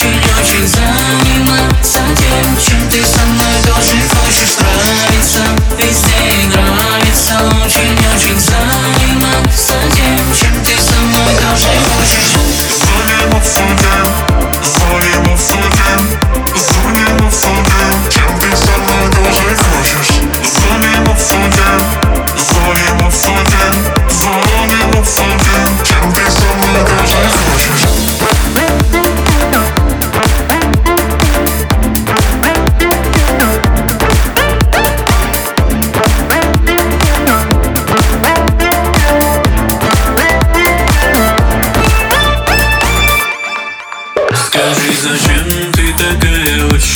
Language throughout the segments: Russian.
очень-очень заниматься тем, чем ты со мной должен хочешь нравиться Весь день нравится очень-очень заниматься тем, чем ты со мной должен хочешь Заниматься тем,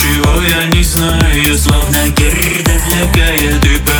Чего я не знаю, словно гирь развлекает и